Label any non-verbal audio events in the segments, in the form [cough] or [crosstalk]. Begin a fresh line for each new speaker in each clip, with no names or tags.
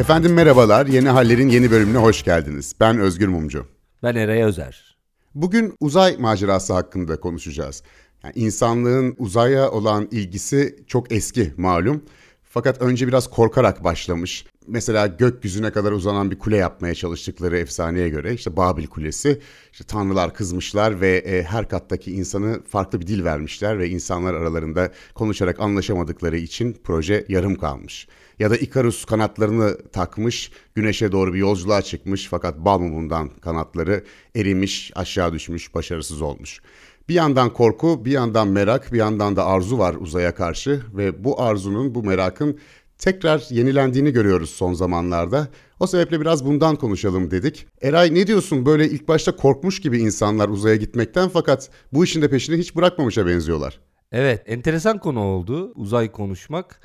Efendim merhabalar, Yeni Haller'in yeni bölümüne hoş geldiniz. Ben Özgür Mumcu.
Ben Eray Özer.
Bugün uzay macerası hakkında konuşacağız. Yani insanlığın uzaya olan ilgisi çok eski malum. Fakat önce biraz korkarak başlamış. Mesela gökyüzüne kadar uzanan bir kule yapmaya çalıştıkları efsaneye göre işte Babil Kulesi. İşte tanrılar kızmışlar ve e, her kattaki insanı farklı bir dil vermişler ve insanlar aralarında konuşarak anlaşamadıkları için proje yarım kalmış. Ya da Ikarus kanatlarını takmış, güneşe doğru bir yolculuğa çıkmış fakat bal mumundan kanatları erimiş, aşağı düşmüş, başarısız olmuş. Bir yandan korku, bir yandan merak, bir yandan da arzu var uzaya karşı ve bu arzunun, bu merakın tekrar yenilendiğini görüyoruz son zamanlarda. O sebeple biraz bundan konuşalım dedik. Eray ne diyorsun böyle ilk başta korkmuş gibi insanlar uzaya gitmekten fakat bu işin de peşini hiç bırakmamışa benziyorlar.
Evet enteresan konu oldu uzay konuşmak.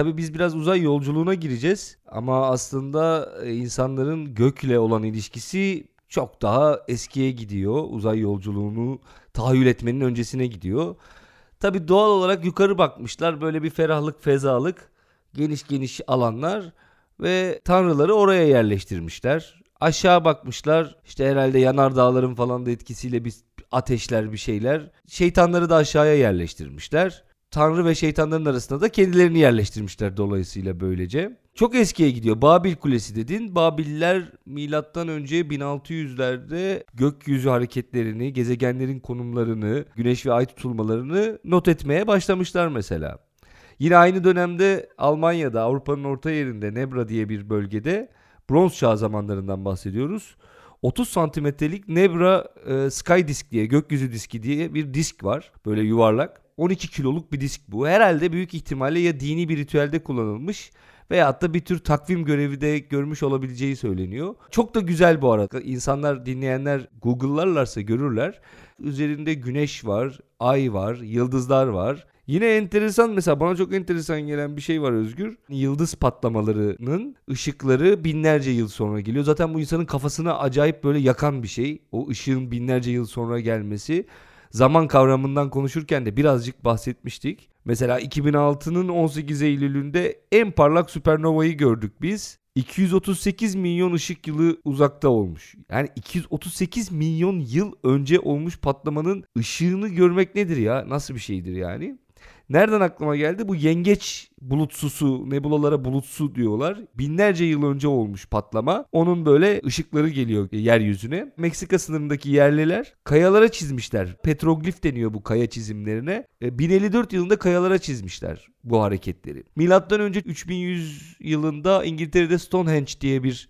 Tabii biz biraz uzay yolculuğuna gireceğiz ama aslında e, insanların gökle olan ilişkisi çok daha eskiye gidiyor. Uzay yolculuğunu tahayyül etmenin öncesine gidiyor. Tabii doğal olarak yukarı bakmışlar böyle bir ferahlık fezalık geniş geniş alanlar ve tanrıları oraya yerleştirmişler. Aşağı bakmışlar işte herhalde yanar dağların falan da etkisiyle bir ateşler bir şeyler. Şeytanları da aşağıya yerleştirmişler. Tanrı ve şeytanların arasında da kendilerini yerleştirmişler dolayısıyla böylece. Çok eskiye gidiyor. Babil Kulesi dedin. Babiller milattan önce 1600'lerde gökyüzü hareketlerini, gezegenlerin konumlarını, güneş ve ay tutulmalarını not etmeye başlamışlar mesela. Yine aynı dönemde Almanya'da Avrupa'nın orta yerinde Nebra diye bir bölgede bronz çağ zamanlarından bahsediyoruz. 30 santimetrelik Nebra e, Sky Disk diye gökyüzü diski diye bir disk var. Böyle yuvarlak. 12 kiloluk bir disk bu. Herhalde büyük ihtimalle ya dini bir ritüelde kullanılmış veyahut da bir tür takvim görevi de görmüş olabileceği söyleniyor. Çok da güzel bu arada. İnsanlar dinleyenler Google'larlarsa görürler. Üzerinde güneş var, ay var, yıldızlar var. Yine enteresan mesela bana çok enteresan gelen bir şey var Özgür. Yıldız patlamalarının ışıkları binlerce yıl sonra geliyor. Zaten bu insanın kafasına acayip böyle yakan bir şey. O ışığın binlerce yıl sonra gelmesi. Zaman kavramından konuşurken de birazcık bahsetmiştik. Mesela 2006'nın 18 Eylül'ünde en parlak süpernovayı gördük biz. 238 milyon ışık yılı uzakta olmuş. Yani 238 milyon yıl önce olmuş patlamanın ışığını görmek nedir ya? Nasıl bir şeydir yani? Nereden aklıma geldi? Bu yengeç bulutsusu, nebulalara bulutsu diyorlar. Binlerce yıl önce olmuş patlama. Onun böyle ışıkları geliyor yeryüzüne. Meksika sınırındaki yerliler kayalara çizmişler. Petroglif deniyor bu kaya çizimlerine. 1054 e, yılında kayalara çizmişler bu hareketleri. Milattan önce 3100 yılında İngiltere'de Stonehenge diye bir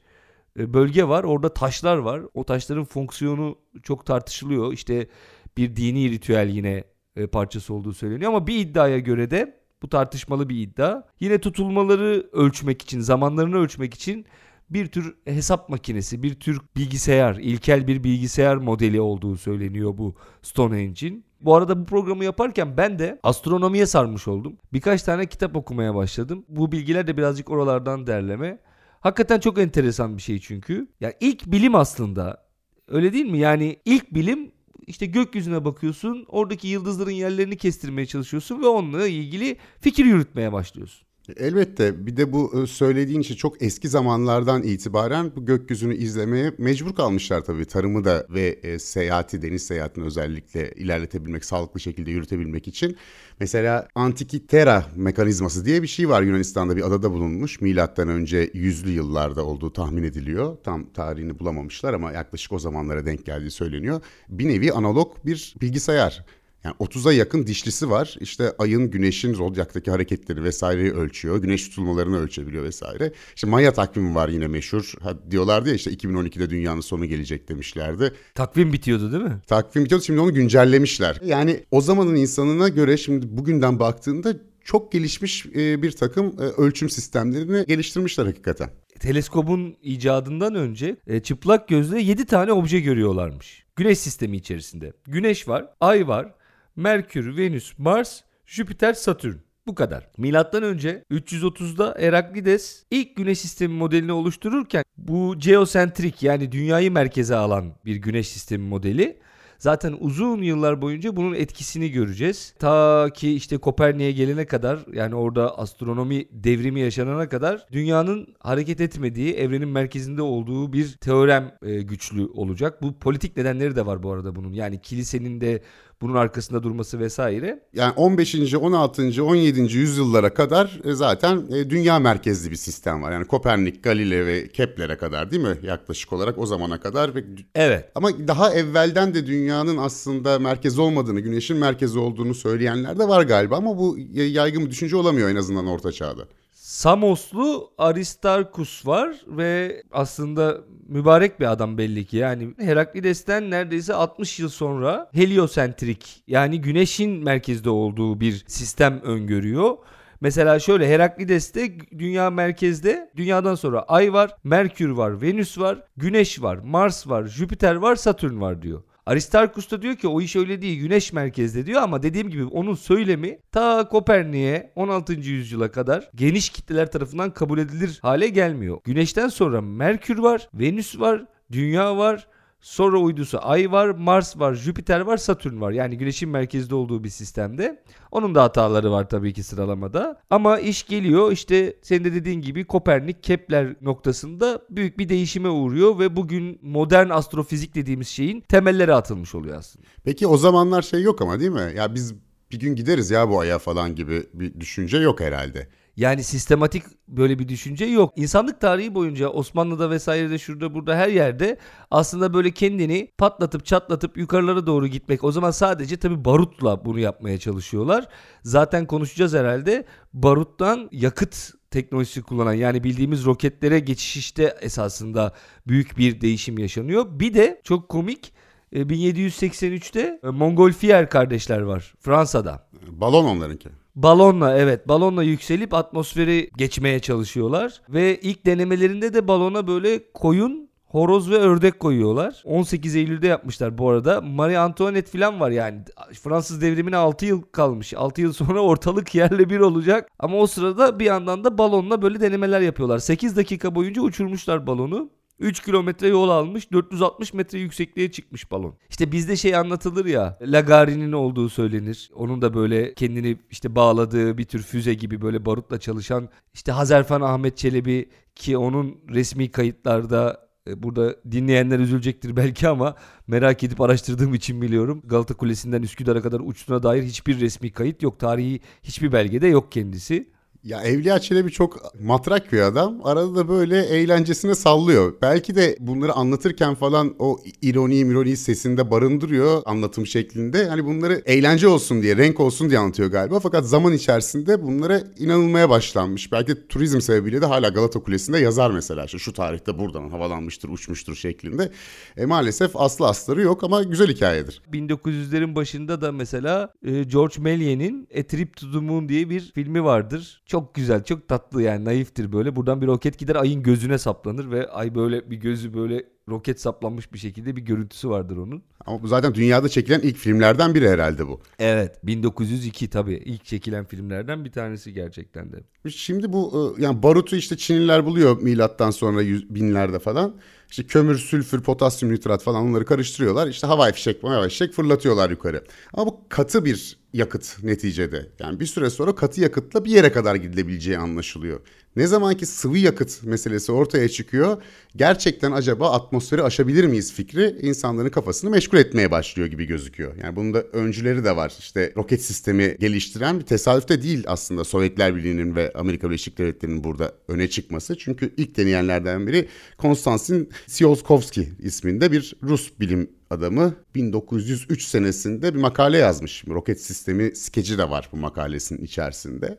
e, bölge var. Orada taşlar var. O taşların fonksiyonu çok tartışılıyor. İşte bir dini ritüel yine e, parçası olduğu söyleniyor ama bir iddiaya göre de bu tartışmalı bir iddia. Yine tutulmaları ölçmek için, zamanlarını ölçmek için bir tür hesap makinesi, bir tür bilgisayar, ilkel bir bilgisayar modeli olduğu söyleniyor bu Stonehenge'in. Bu arada bu programı yaparken ben de astronomiye sarmış oldum. Birkaç tane kitap okumaya başladım. Bu bilgiler de birazcık oralardan derleme. Hakikaten çok enteresan bir şey çünkü. Yani ilk bilim aslında öyle değil mi? Yani ilk bilim işte gökyüzüne bakıyorsun. Oradaki yıldızların yerlerini kestirmeye çalışıyorsun ve onunla ilgili fikir yürütmeye başlıyorsun.
Elbette bir de bu e, söylediğin şey çok eski zamanlardan itibaren bu gökyüzünü izlemeye mecbur kalmışlar tabii. Tarımı da ve e, seyahati, deniz seyahatini özellikle ilerletebilmek, sağlıklı şekilde yürütebilmek için. Mesela Antikitera mekanizması diye bir şey var Yunanistan'da bir adada bulunmuş. Milattan önce yüzlü yıllarda olduğu tahmin ediliyor. Tam tarihini bulamamışlar ama yaklaşık o zamanlara denk geldiği söyleniyor. Bir nevi analog bir bilgisayar. Yani 30'a yakın dişlisi var. İşte ayın, güneşin zodyaktaki hareketleri vesaireyi ölçüyor. Güneş tutulmalarını ölçebiliyor vesaire. İşte Maya takvimi var yine meşhur. Ha, diyorlardı ya işte 2012'de dünyanın sonu gelecek demişlerdi.
Takvim bitiyordu değil mi?
Takvim bitiyordu şimdi onu güncellemişler. Yani o zamanın insanına göre şimdi bugünden baktığında çok gelişmiş e, bir takım e, ölçüm sistemlerini geliştirmişler hakikaten.
Teleskobun icadından önce e, çıplak gözle 7 tane obje görüyorlarmış. Güneş sistemi içerisinde. Güneş var, ay var, Merkür, Venüs, Mars, Jüpiter, Satürn. Bu kadar. Milattan önce 330'da Heraklides ilk güneş sistemi modelini oluştururken bu geosentrik yani dünyayı merkeze alan bir güneş sistemi modeli Zaten uzun yıllar boyunca bunun etkisini göreceğiz. Ta ki işte Kopernik'e gelene kadar yani orada astronomi devrimi yaşanana kadar dünyanın hareket etmediği, evrenin merkezinde olduğu bir teorem e, güçlü olacak. Bu politik nedenleri de var bu arada bunun. Yani kilisenin de bunun arkasında durması vesaire.
Yani 15. 16. 17. yüzyıllara kadar e, zaten e, dünya merkezli bir sistem var. Yani Kopernik, Galile ve Kepler'e kadar değil mi? Yaklaşık olarak o zamana kadar.
Evet.
Ama daha evvelden de dünyanın aslında merkez olmadığını, güneşin merkezi olduğunu söyleyenler de var galiba ama bu yaygın bir düşünce olamıyor en azından orta çağda.
Samoslu Aristarkus var ve aslında mübarek bir adam belli ki. Yani Heraklides'ten neredeyse 60 yıl sonra heliosentrik yani güneşin merkezde olduğu bir sistem öngörüyor. Mesela şöyle Heraklides'te dünya merkezde dünyadan sonra Ay var, Merkür var, Venüs var, Güneş var, Mars var, Jüpiter var, Satürn var diyor. Aristarkus da diyor ki o iş öyle değil güneş merkezde diyor ama dediğim gibi onun söylemi ta Kopernik'e 16. yüzyıla kadar geniş kitleler tarafından kabul edilir hale gelmiyor. Güneşten sonra Merkür var, Venüs var, Dünya var, Sonra uydusu Ay var, Mars var, Jüpiter var, Satürn var. Yani Güneş'in merkezde olduğu bir sistemde. Onun da hataları var tabii ki sıralamada. Ama iş geliyor işte senin de dediğin gibi Kopernik, Kepler noktasında büyük bir değişime uğruyor ve bugün modern astrofizik dediğimiz şeyin temelleri atılmış oluyor aslında.
Peki o zamanlar şey yok ama değil mi? Ya biz bir gün gideriz ya bu aya falan gibi bir düşünce yok herhalde.
Yani sistematik böyle bir düşünce yok. İnsanlık tarihi boyunca Osmanlı'da vesairede şurada burada her yerde aslında böyle kendini patlatıp çatlatıp yukarılara doğru gitmek. O zaman sadece tabi barutla bunu yapmaya çalışıyorlar. Zaten konuşacağız herhalde. Baruttan yakıt teknolojisi kullanan yani bildiğimiz roketlere geçiş işte esasında büyük bir değişim yaşanıyor. Bir de çok komik 1783'te e, Montgolfier kardeşler var Fransa'da.
Balon onlarınki.
Balonla evet balonla yükselip atmosferi geçmeye çalışıyorlar ve ilk denemelerinde de balona böyle koyun horoz ve ördek koyuyorlar. 18 Eylül'de yapmışlar bu arada. Marie Antoinette falan var yani. Fransız devrimine 6 yıl kalmış. 6 yıl sonra ortalık [laughs] yerle bir olacak. Ama o sırada bir yandan da balonla böyle denemeler yapıyorlar. 8 dakika boyunca uçurmuşlar balonu. 3 kilometre yol almış 460 metre yüksekliğe çıkmış balon. İşte bizde şey anlatılır ya Lagari'nin olduğu söylenir. Onun da böyle kendini işte bağladığı bir tür füze gibi böyle barutla çalışan işte Hazerfan Ahmet Çelebi ki onun resmi kayıtlarda e, Burada dinleyenler üzülecektir belki ama merak edip araştırdığım için biliyorum. Galata Kulesi'nden Üsküdar'a kadar uçtuğuna dair hiçbir resmi kayıt yok. Tarihi hiçbir belgede yok kendisi.
Ya Evliya Çelebi çok matrak bir adam. Arada da böyle eğlencesine sallıyor. Belki de bunları anlatırken falan o ironi ironi sesinde barındırıyor anlatım şeklinde. Hani bunları eğlence olsun diye, renk olsun diye anlatıyor galiba. Fakat zaman içerisinde bunlara inanılmaya başlanmış. Belki turizm sebebiyle de hala Galata Kulesi'nde yazar mesela. İşte şu tarihte buradan havalanmıştır, uçmuştur şeklinde. E, maalesef aslı asları yok ama güzel hikayedir.
1900'lerin başında da mesela e, George Méliès'in A Trip to the Moon diye bir filmi vardır çok güzel, çok tatlı yani naiftir böyle. Buradan bir roket gider ayın gözüne saplanır ve ay böyle bir gözü böyle roket saplanmış bir şekilde bir görüntüsü vardır onun.
Ama bu zaten dünyada çekilen ilk filmlerden biri herhalde bu.
Evet 1902 tabii ilk çekilen filmlerden bir tanesi gerçekten de.
Şimdi bu e, yani barutu işte Çinliler buluyor milattan sonra yüz, binlerde falan. İşte kömür, sülfür, potasyum nitrat falan onları karıştırıyorlar. İşte havai fişek, havai fişek fırlatıyorlar yukarı. Ama bu katı bir yakıt neticede. Yani bir süre sonra katı yakıtla bir yere kadar gidilebileceği anlaşılıyor. Ne zaman ki sıvı yakıt meselesi ortaya çıkıyor, gerçekten acaba atmosferi aşabilir miyiz fikri insanların kafasını meşgul etmeye başlıyor gibi gözüküyor. Yani bunun da öncüleri de var. İşte roket sistemi geliştiren bir tesadüf de değil aslında Sovyetler Birliği'nin ve Amerika Birleşik Devletleri'nin burada öne çıkması. Çünkü ilk deneyenlerden biri Konstantin Tsiolkovsky isminde bir Rus bilim adamı 1903 senesinde bir makale yazmış. Roket sistemi skeci de var bu makalesinin içerisinde.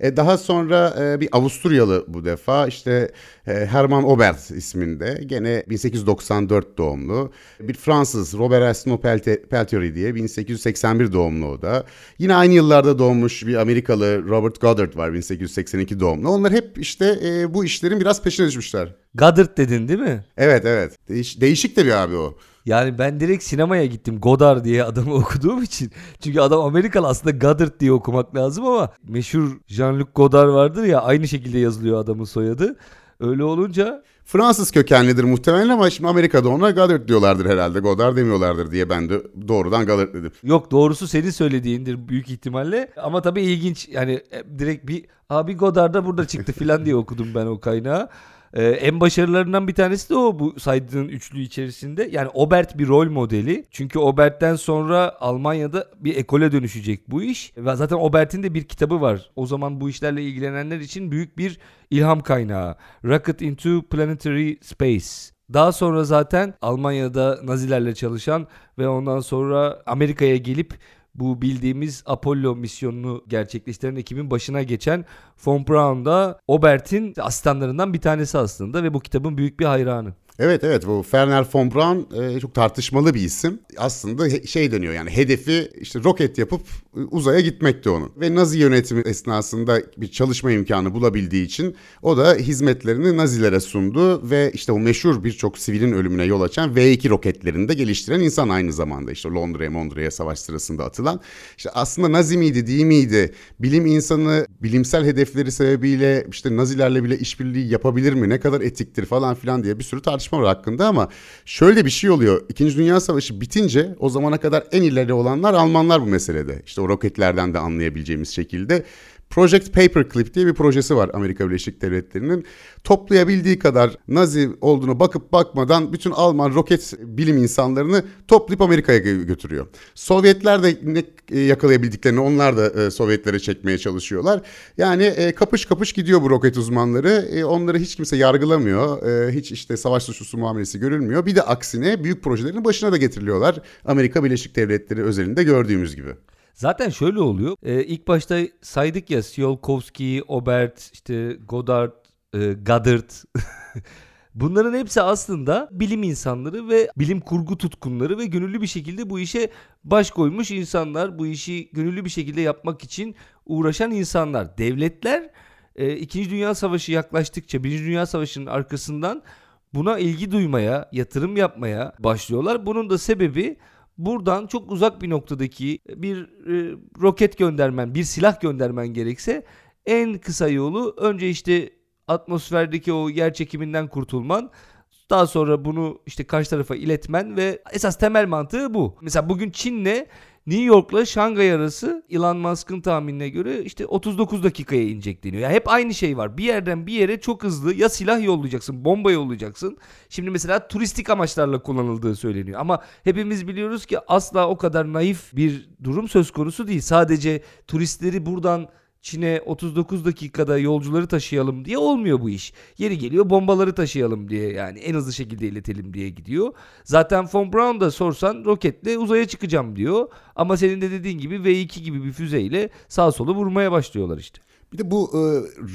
E, daha sonra e, bir Avusturyalı bu defa işte e, Herman Obert isminde gene 1894 doğumlu. Bir Fransız Robert Asno Peltieri diye 1881 doğumlu o da. Yine aynı yıllarda doğmuş bir Amerikalı Robert Goddard var 1882 doğumlu. Onlar hep işte e, bu işlerin biraz peşine düşmüşler.
Goddard dedin değil mi?
Evet evet. Değiş, değişik de bir abi o.
Yani ben direkt sinemaya gittim Godard diye adamı [laughs] okuduğum için. Çünkü adam Amerikalı aslında Goddard diye okumak lazım ama meşhur Jean-Luc Godard vardır ya aynı şekilde yazılıyor adamın soyadı. Öyle olunca
Fransız kökenlidir muhtemelen ama şimdi Amerika'da ona Goddard diyorlardır herhalde. Godard demiyorlardır diye ben de doğrudan Goddard dedim.
Yok doğrusu senin söylediğindir büyük ihtimalle. Ama tabii ilginç yani e, direkt bir abi Godard da burada çıktı filan diye okudum ben o kaynağı. Ee, en başarılarından bir tanesi de o bu saydığın üçlü içerisinde. Yani Obert bir rol modeli. Çünkü Obert'ten sonra Almanya'da bir ekole dönüşecek bu iş. Ve zaten Obert'in de bir kitabı var. O zaman bu işlerle ilgilenenler için büyük bir ilham kaynağı. Rocket into Planetary Space. Daha sonra zaten Almanya'da Nazilerle çalışan ve ondan sonra Amerika'ya gelip bu bildiğimiz Apollo misyonunu gerçekleştiren ekibin başına geçen Von Braun da Obert'in asistanlarından bir tanesi aslında ve bu kitabın büyük bir hayranı.
Evet evet bu Werner von Braun e, çok tartışmalı bir isim. Aslında he, şey deniyor yani hedefi işte roket yapıp e, uzaya gitmekti onun. Ve Nazi yönetimi esnasında bir çalışma imkanı bulabildiği için o da hizmetlerini Nazilere sundu ve işte o meşhur birçok sivilin ölümüne yol açan V2 roketlerini de geliştiren insan aynı zamanda işte Londra'ya Londra'ya savaş sırasında atılan. İşte aslında Nazi miydi değil miydi? Bilim insanı bilimsel hedefleri sebebiyle işte Nazilerle bile işbirliği yapabilir mi? Ne kadar etiktir falan filan diye bir sürü tartışma tartışma hakkında ama şöyle bir şey oluyor. İkinci Dünya Savaşı bitince o zamana kadar en ileri olanlar Almanlar bu meselede. İşte o roketlerden de anlayabileceğimiz şekilde Project Paperclip diye bir projesi var Amerika Birleşik Devletleri'nin. Toplayabildiği kadar Nazi olduğunu bakıp bakmadan bütün Alman roket bilim insanlarını toplayıp Amerika'ya götürüyor. Sovyetler de ne e, yakalayabildiklerini onlar da e, Sovyetlere çekmeye çalışıyorlar. Yani e, kapış kapış gidiyor bu roket uzmanları. Onları hiç kimse yargılamıyor. Hiç işte savaş suçlusu muamelesi görülmüyor. Bir de aksine büyük projelerin başına da getiriliyorlar. Amerika Birleşik Devletleri özelinde gördüğümüz gibi.
Zaten şöyle oluyor. Ee, ilk başta saydık ya Tsiolkovsky, Obert, işte Godard, e, Goddard. [laughs] Bunların hepsi aslında bilim insanları ve bilim kurgu tutkunları ve gönüllü bir şekilde bu işe baş koymuş insanlar. Bu işi gönüllü bir şekilde yapmak için uğraşan insanlar. Devletler e, İkinci Dünya Savaşı yaklaştıkça Birinci Dünya Savaşı'nın arkasından buna ilgi duymaya, yatırım yapmaya başlıyorlar. Bunun da sebebi buradan çok uzak bir noktadaki bir e, roket göndermen, bir silah göndermen gerekse en kısa yolu önce işte atmosferdeki o yer çekiminden kurtulman. Daha sonra bunu işte karşı tarafa iletmen ve esas temel mantığı bu. Mesela bugün Çin'le New York'la Şangay arası Elon Musk'ın tahminine göre işte 39 dakikaya inecek deniyor. Yani hep aynı şey var. Bir yerden bir yere çok hızlı ya silah yollayacaksın, bomba yollayacaksın. Şimdi mesela turistik amaçlarla kullanıldığı söyleniyor. Ama hepimiz biliyoruz ki asla o kadar naif bir durum söz konusu değil. Sadece turistleri buradan Çin'e 39 dakikada yolcuları taşıyalım diye olmuyor bu iş. Yeri geliyor bombaları taşıyalım diye yani en hızlı şekilde iletelim diye gidiyor. Zaten Von Braun da sorsan roketle uzaya çıkacağım diyor. Ama senin de dediğin gibi V2 gibi bir füzeyle sağ sola vurmaya başlıyorlar işte.
Bir de bu e,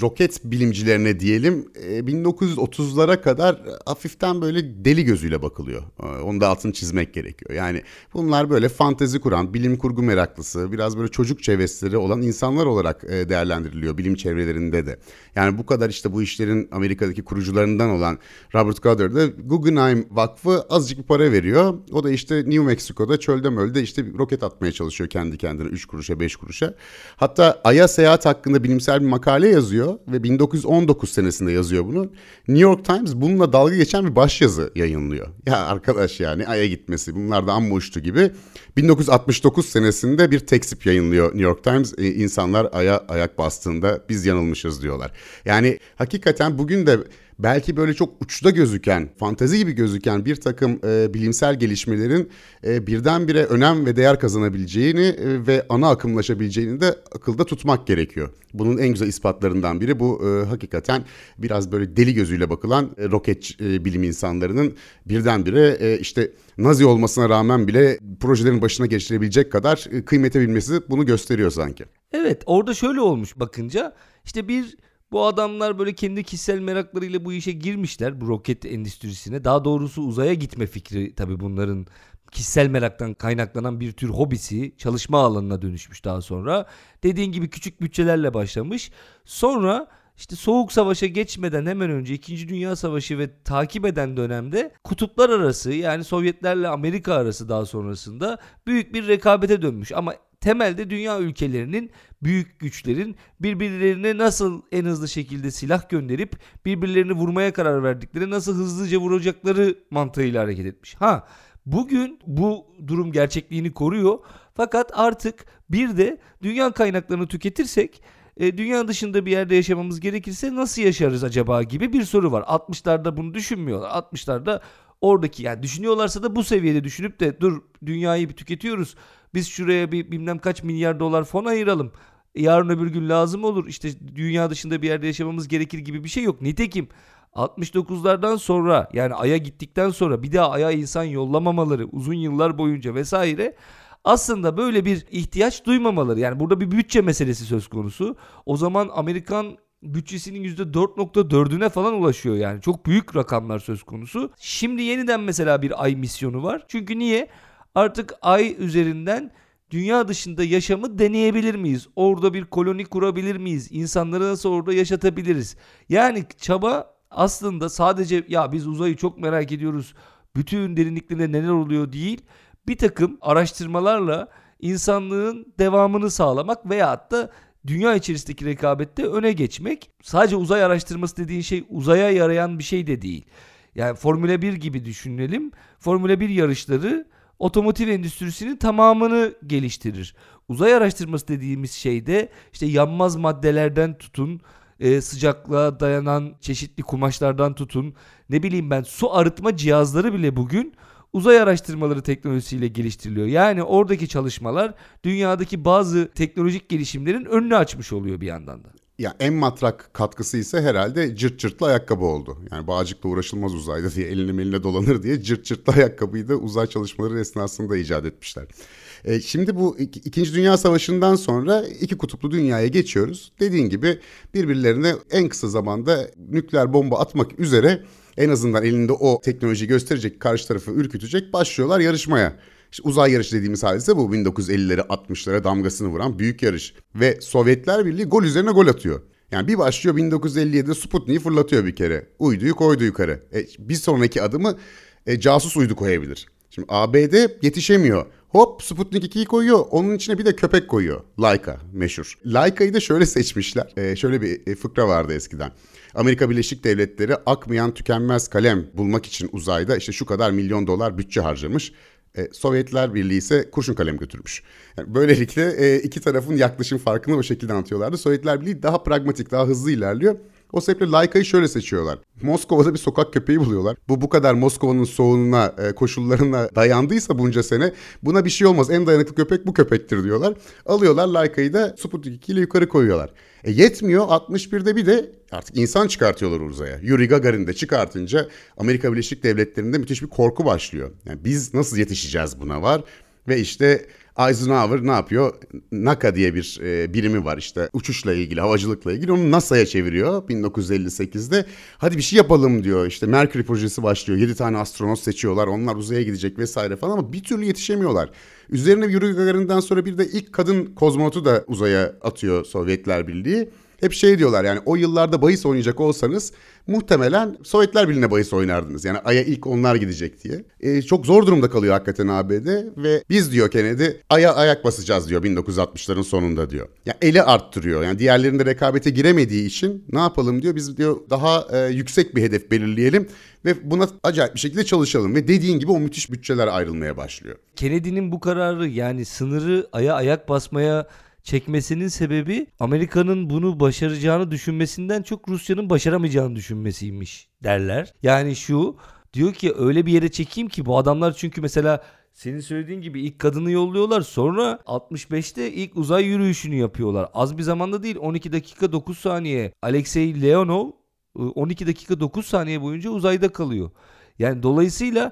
roket bilimcilerine diyelim e, 1930'lara kadar hafiften böyle deli gözüyle bakılıyor. E, onu da altını çizmek gerekiyor. Yani bunlar böyle fantezi kuran, bilim kurgu meraklısı, biraz böyle çocuk çevresleri olan insanlar olarak e, değerlendiriliyor bilim çevrelerinde de. Yani bu kadar işte bu işlerin Amerika'daki kurucularından olan Robert Goddard'a Guggenheim Vakfı azıcık bir para veriyor. O da işte New Mexico'da çölde mölde işte roket atmaya çalışıyor kendi kendine 3 kuruşa 5 kuruşa. Hatta Ay'a seyahat hakkında bilimsel bilimsel bir makale yazıyor ve 1919 senesinde yazıyor bunu. New York Times bununla dalga geçen bir başyazı yayınlıyor. [laughs] Ya arkadaş yani Ay'a gitmesi bunlar da amma uçtu gibi. 1969 senesinde bir tekzip yayınlıyor New York Times. Ee, insanlar Ay'a ayak bastığında biz yanılmışız diyorlar. Yani hakikaten bugün de belki böyle çok uçta gözüken, fantezi gibi gözüken bir takım e, bilimsel gelişmelerin e, birdenbire önem ve değer kazanabileceğini e, ve ana akımlaşabileceğini de akılda tutmak gerekiyor. Bunun en güzel ispatlarından biri bu e, hakikaten biraz böyle deli gözüyle bakılan e, roket e, bilim insanlarının birdenbire e, işte Nazi olmasına rağmen bile projelerin başına geçirebilecek kadar e, kıymete bilmesi bunu gösteriyor sanki.
Evet orada şöyle olmuş bakınca işte bir bu adamlar böyle kendi kişisel meraklarıyla bu işe girmişler bu roket endüstrisine. Daha doğrusu uzaya gitme fikri tabii bunların kişisel meraktan kaynaklanan bir tür hobisi, çalışma alanına dönüşmüş daha sonra. Dediğin gibi küçük bütçelerle başlamış. Sonra işte Soğuk Savaş'a geçmeden hemen önce 2. Dünya Savaşı ve takip eden dönemde kutuplar arası yani Sovyetlerle Amerika arası daha sonrasında büyük bir rekabete dönmüş. Ama temelde dünya ülkelerinin büyük güçlerin birbirlerine nasıl en hızlı şekilde silah gönderip birbirlerini vurmaya karar verdikleri nasıl hızlıca vuracakları mantığıyla hareket etmiş. Ha bugün bu durum gerçekliğini koruyor fakat artık bir de dünya kaynaklarını tüketirsek e, dünya dışında bir yerde yaşamamız gerekirse nasıl yaşarız acaba gibi bir soru var. 60'larda bunu düşünmüyorlar. 60'larda oradaki yani düşünüyorlarsa da bu seviyede düşünüp de dur dünyayı bir tüketiyoruz. Biz şuraya bir bilmem kaç milyar dolar fon ayıralım. Yarın öbür gün lazım olur. İşte dünya dışında bir yerde yaşamamız gerekir gibi bir şey yok. Nitekim 69'lardan sonra yani Ay'a gittikten sonra bir daha Ay'a insan yollamamaları uzun yıllar boyunca vesaire aslında böyle bir ihtiyaç duymamaları. Yani burada bir bütçe meselesi söz konusu. O zaman Amerikan bütçesinin %4.4'üne falan ulaşıyor yani. Çok büyük rakamlar söz konusu. Şimdi yeniden mesela bir ay misyonu var. Çünkü niye? Artık ay üzerinden dünya dışında yaşamı deneyebilir miyiz? Orada bir koloni kurabilir miyiz? İnsanları nasıl orada yaşatabiliriz? Yani çaba aslında sadece ya biz uzayı çok merak ediyoruz. Bütün derinliklerinde neler oluyor değil. Bir takım araştırmalarla insanlığın devamını sağlamak veyahut da dünya içerisindeki rekabette öne geçmek. Sadece uzay araştırması dediğin şey uzaya yarayan bir şey de değil. Yani Formula 1 gibi düşünelim. Formula 1 yarışları otomotiv endüstrisinin tamamını geliştirir. Uzay araştırması dediğimiz şeyde işte yanmaz maddelerden tutun, e, sıcaklığa dayanan çeşitli kumaşlardan tutun, ne bileyim ben su arıtma cihazları bile bugün uzay araştırmaları teknolojisiyle geliştiriliyor. Yani oradaki çalışmalar dünyadaki bazı teknolojik gelişimlerin önünü açmış oluyor bir yandan da.
Ya en matrak katkısı ise herhalde cırt cırtlı ayakkabı oldu. Yani bağcıkla uğraşılmaz uzayda diye eline eline dolanır diye cırt cırtlı ayakkabıyı da uzay çalışmaları esnasında icat etmişler. E, şimdi bu İkinci Dünya Savaşı'ndan sonra iki kutuplu dünyaya geçiyoruz. Dediğin gibi birbirlerine en kısa zamanda nükleer bomba atmak üzere en azından elinde o teknoloji gösterecek, karşı tarafı ürkütecek başlıyorlar yarışmaya. İşte uzay yarışı dediğimiz hadise bu 1950'lere 60'lara damgasını vuran büyük yarış. Ve Sovyetler Birliği gol üzerine gol atıyor. Yani bir başlıyor 1957'de Sputnik'i fırlatıyor bir kere. Uyduyu koydu yukarı. E, bir sonraki adımı e, casus uydu koyabilir. Şimdi ABD yetişemiyor. Hop Sputnik 2'yi koyuyor. Onun içine bir de köpek koyuyor. Laika meşhur. Laika'yı da şöyle seçmişler. Ee, şöyle bir e, fıkra vardı eskiden. Amerika Birleşik Devletleri akmayan tükenmez kalem bulmak için uzayda işte şu kadar milyon dolar bütçe harcamış. E, Sovyetler Birliği ise kurşun kalem götürmüş. Yani böylelikle e, iki tarafın yaklaşım farkını o şekilde anlatıyorlardı. Sovyetler Birliği daha pragmatik, daha hızlı ilerliyor. O sebeple Laika'yı şöyle seçiyorlar. Moskova'da bir sokak köpeği buluyorlar. Bu bu kadar Moskova'nın soğuğuna, e, koşullarına dayandıysa bunca sene buna bir şey olmaz. En dayanıklı köpek bu köpektir diyorlar. Alıyorlar Laika'yı da Sputnik 2 ile yukarı koyuyorlar. E yetmiyor 61'de bir de artık insan çıkartıyorlar uzaya. Yuri Gagarin de çıkartınca Amerika Birleşik Devletleri'nde müthiş bir korku başlıyor. Yani biz nasıl yetişeceğiz buna var. Ve işte Eisenhower ne yapıyor? NACA diye bir e, birimi var işte uçuşla ilgili, havacılıkla ilgili. Onu NASA'ya çeviriyor 1958'de. Hadi bir şey yapalım diyor. İşte Mercury projesi başlıyor. 7 tane astronot seçiyorlar. Onlar uzaya gidecek vesaire falan ama bir türlü yetişemiyorlar. Üzerine Yuri Gagarin'den sonra bir de ilk kadın kozmonotu da uzaya atıyor Sovyetler Birliği hep şey diyorlar yani o yıllarda bahis oynayacak olsanız muhtemelen Sovyetler Birliği'ne bahis oynardınız. Yani Ay'a ilk onlar gidecek diye. E, çok zor durumda kalıyor hakikaten ABD ve biz diyor Kennedy Ay'a ayak basacağız diyor 1960'ların sonunda diyor. Yani eli arttırıyor. Yani diğerlerinde rekabete giremediği için ne yapalım diyor. Biz diyor daha e, yüksek bir hedef belirleyelim ve buna acayip bir şekilde çalışalım ve dediğin gibi o müthiş bütçeler ayrılmaya başlıyor.
Kennedy'nin bu kararı yani sınırı aya ayak basmaya çekmesinin sebebi Amerika'nın bunu başaracağını düşünmesinden çok Rusya'nın başaramayacağını düşünmesiymiş derler. Yani şu diyor ki öyle bir yere çekeyim ki bu adamlar çünkü mesela senin söylediğin gibi ilk kadını yolluyorlar. Sonra 65'te ilk uzay yürüyüşünü yapıyorlar. Az bir zamanda değil 12 dakika 9 saniye. Alexey Leonov 12 dakika 9 saniye boyunca uzayda kalıyor. Yani dolayısıyla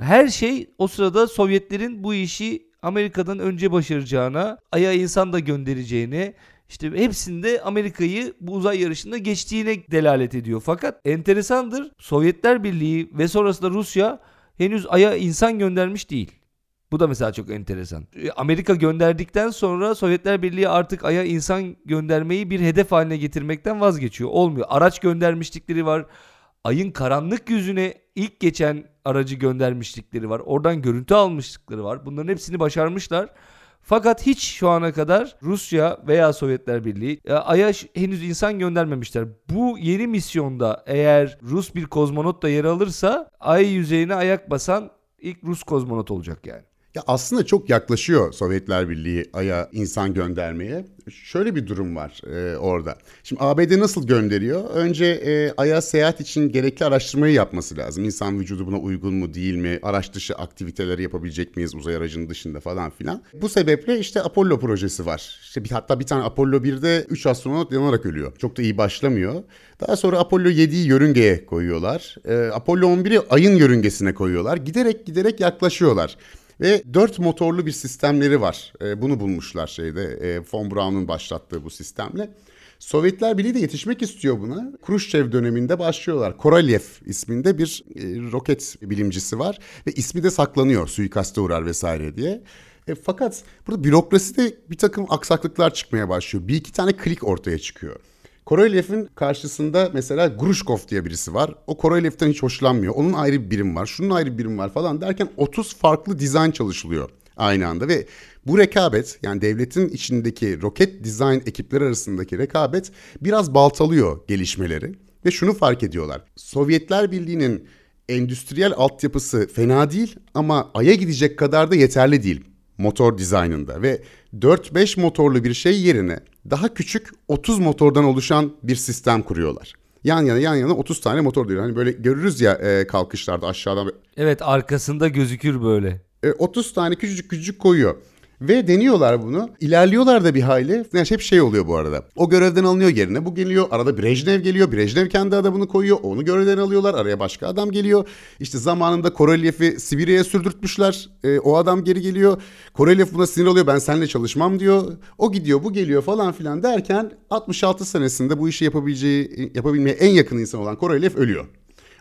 her şey o sırada Sovyetlerin bu işi Amerika'dan önce başaracağına, Ay'a insan da göndereceğine, işte hepsinde Amerika'yı bu uzay yarışında geçtiğine delalet ediyor. Fakat enteresandır Sovyetler Birliği ve sonrasında Rusya henüz Ay'a insan göndermiş değil. Bu da mesela çok enteresan. E, Amerika gönderdikten sonra Sovyetler Birliği artık Ay'a insan göndermeyi bir hedef haline getirmekten vazgeçiyor. Olmuyor. Araç göndermişlikleri var. Ayın karanlık yüzüne ilk geçen aracı göndermişlikleri var. Oradan görüntü almışlıkları var. Bunların hepsini başarmışlar. Fakat hiç şu ana kadar Rusya veya Sovyetler Birliği Ay'a henüz insan göndermemişler. Bu yeni misyonda eğer Rus bir kozmonot da yer alırsa Ay yüzeyine ayak basan ilk Rus kozmonot olacak yani.
Ya aslında çok yaklaşıyor Sovyetler Birliği Ay'a insan göndermeye. Şöyle bir durum var e, orada. Şimdi ABD nasıl gönderiyor? Önce e, Ay'a seyahat için gerekli araştırmayı yapması lazım. İnsan vücudu buna uygun mu değil mi? Araç dışı aktiviteleri yapabilecek miyiz uzay aracının dışında falan filan. Bu sebeple işte Apollo projesi var. İşte bir, hatta bir tane Apollo 1'de 3 astronot yanarak ölüyor. Çok da iyi başlamıyor. Daha sonra Apollo 7'yi yörüngeye koyuyorlar. E, Apollo 11'i Ay'ın yörüngesine koyuyorlar. Giderek giderek yaklaşıyorlar. Ve dört motorlu bir sistemleri var. E, bunu bulmuşlar şeyde e, von Braun'un başlattığı bu sistemle. Sovyetler Birliği de yetişmek istiyor buna. Khrushchev döneminde başlıyorlar. Korolev isminde bir e, roket bilimcisi var ve ismi de saklanıyor suikaste uğrar vesaire diye. E, fakat burada bürokraside bir takım aksaklıklar çıkmaya başlıyor. Bir iki tane klik ortaya çıkıyor. Korolyev'in karşısında mesela Grushkov diye birisi var. O Korolyev'den hiç hoşlanmıyor. Onun ayrı bir birim var. Şunun ayrı bir birim var falan derken 30 farklı dizayn çalışılıyor aynı anda ve bu rekabet yani devletin içindeki roket dizayn ekipleri arasındaki rekabet biraz baltalıyor gelişmeleri ve şunu fark ediyorlar. Sovyetler Birliği'nin endüstriyel altyapısı fena değil ama Ay'a gidecek kadar da yeterli değil motor dizaynında ve 4-5 motorlu bir şey yerine daha küçük 30 motordan oluşan bir sistem kuruyorlar. Yan yana yan yana 30 tane motor diyor. Hani böyle görürüz ya e, kalkışlarda aşağıdan.
Evet arkasında gözükür böyle.
E, 30 tane küçücük küçücük koyuyor. Ve deniyorlar bunu. İlerliyorlar da bir hayli. Yani hep şey oluyor bu arada. O görevden alınıyor yerine. Bu geliyor. Arada Brejnev geliyor. Brejnev kendi adamını koyuyor. Onu görevden alıyorlar. Araya başka adam geliyor. İşte zamanında Korolyev'i Sibirya'ya sürdürtmüşler. E, o adam geri geliyor. Korolyev buna sinir oluyor. Ben seninle çalışmam diyor. O gidiyor bu geliyor falan filan derken 66 senesinde bu işi yapabileceği, yapabilmeye en yakın insan olan Korolyev ölüyor.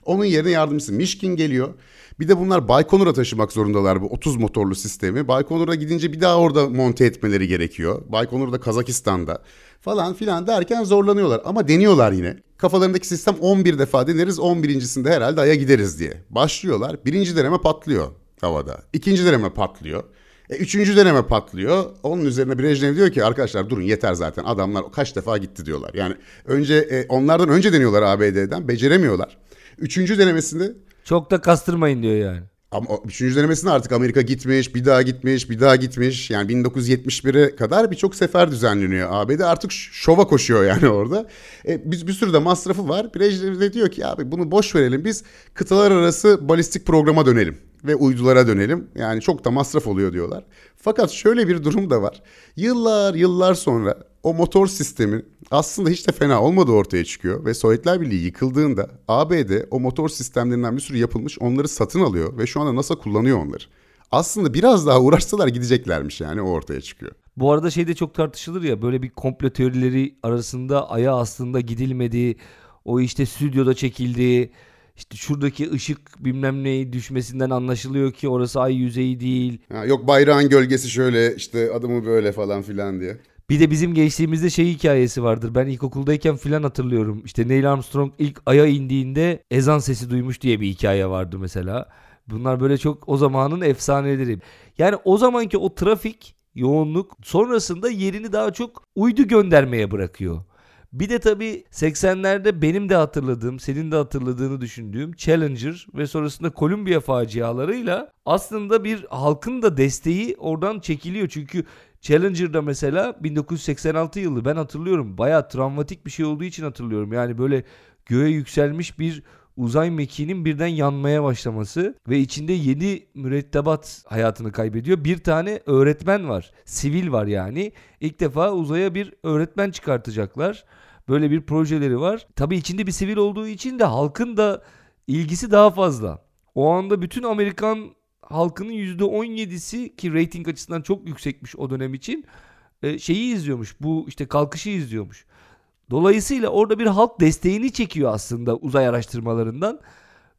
Onun yerine yardımcısı Mişkin geliyor. Bir de bunlar Baykonur'a taşımak zorundalar bu 30 motorlu sistemi. Baykonur'a gidince bir daha orada monte etmeleri gerekiyor. Baykonur da Kazakistan'da falan filan derken zorlanıyorlar. Ama deniyorlar yine. Kafalarındaki sistem 11 defa deneriz 11.sinde herhalde Ay'a gideriz diye. Başlıyorlar. Birinci deneme patlıyor havada. İkinci deneme patlıyor. E, üçüncü deneme patlıyor. Onun üzerine Brejnev diyor ki arkadaşlar durun yeter zaten adamlar kaç defa gitti diyorlar. Yani önce e, onlardan önce deniyorlar ABD'den beceremiyorlar. Üçüncü denemesinde
çok da kastırmayın diyor yani.
Ama üçüncü denemesinde artık Amerika gitmiş, bir daha gitmiş, bir daha gitmiş. Yani 1971'e kadar birçok sefer düzenleniyor. ABD artık şova koşuyor yani orada. E, biz bir sürü de masrafı var. Brejnev de diyor ki abi bunu boş verelim biz kıtalar arası balistik programa dönelim ve uydulara dönelim. Yani çok da masraf oluyor diyorlar. Fakat şöyle bir durum da var. Yıllar yıllar sonra o motor sistemi aslında hiç de fena olmadığı ortaya çıkıyor ve Sovyetler Birliği yıkıldığında ABD o motor sistemlerinden bir sürü yapılmış onları satın alıyor ve şu anda NASA kullanıyor onları. Aslında biraz daha uğraşsalar gideceklermiş yani o ortaya çıkıyor.
Bu arada şey de çok tartışılır ya böyle bir komplo teorileri arasında aya aslında gidilmediği, o işte stüdyoda çekildiği, işte şuradaki ışık bilmem neyi düşmesinden anlaşılıyor ki orası ay yüzeyi değil.
Ha, yok bayrağın gölgesi şöyle işte adımı böyle falan filan diye.
Bir de bizim gençliğimizde şey hikayesi vardır. Ben ilkokuldayken filan hatırlıyorum. İşte Neil Armstrong ilk aya indiğinde ezan sesi duymuş diye bir hikaye vardı mesela. Bunlar böyle çok o zamanın efsaneleri. Yani o zamanki o trafik, yoğunluk sonrasında yerini daha çok uydu göndermeye bırakıyor. Bir de tabii 80'lerde benim de hatırladığım, senin de hatırladığını düşündüğüm Challenger ve sonrasında Columbia facialarıyla aslında bir halkın da desteği oradan çekiliyor. Çünkü Challenger'da mesela 1986 yılı ben hatırlıyorum. Baya travmatik bir şey olduğu için hatırlıyorum. Yani böyle göğe yükselmiş bir uzay mekiğinin birden yanmaya başlaması ve içinde 7 mürettebat hayatını kaybediyor. Bir tane öğretmen var. Sivil var yani. İlk defa uzaya bir öğretmen çıkartacaklar. Böyle bir projeleri var. Tabii içinde bir sivil olduğu için de halkın da ilgisi daha fazla. O anda bütün Amerikan halkının %17'si ki rating açısından çok yüksekmiş o dönem için e, şeyi izliyormuş. Bu işte kalkışı izliyormuş. Dolayısıyla orada bir halk desteğini çekiyor aslında uzay araştırmalarından.